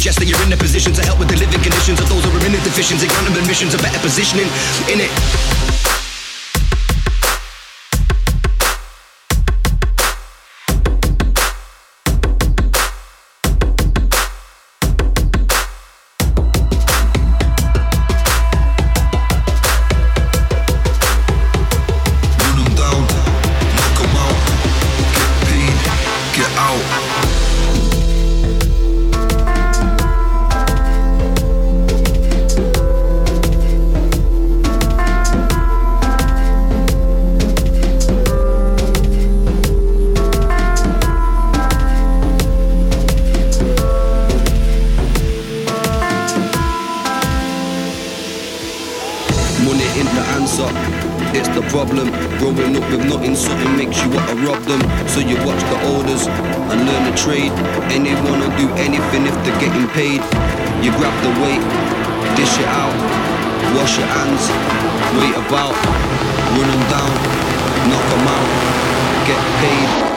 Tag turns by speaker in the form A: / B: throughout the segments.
A: suggest that you're in a position to help with the living conditions of those who are in the deficiency, grant them admissions, of better positioning in it.
B: get paid.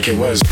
C: Like it was.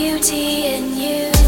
D: beauty in you.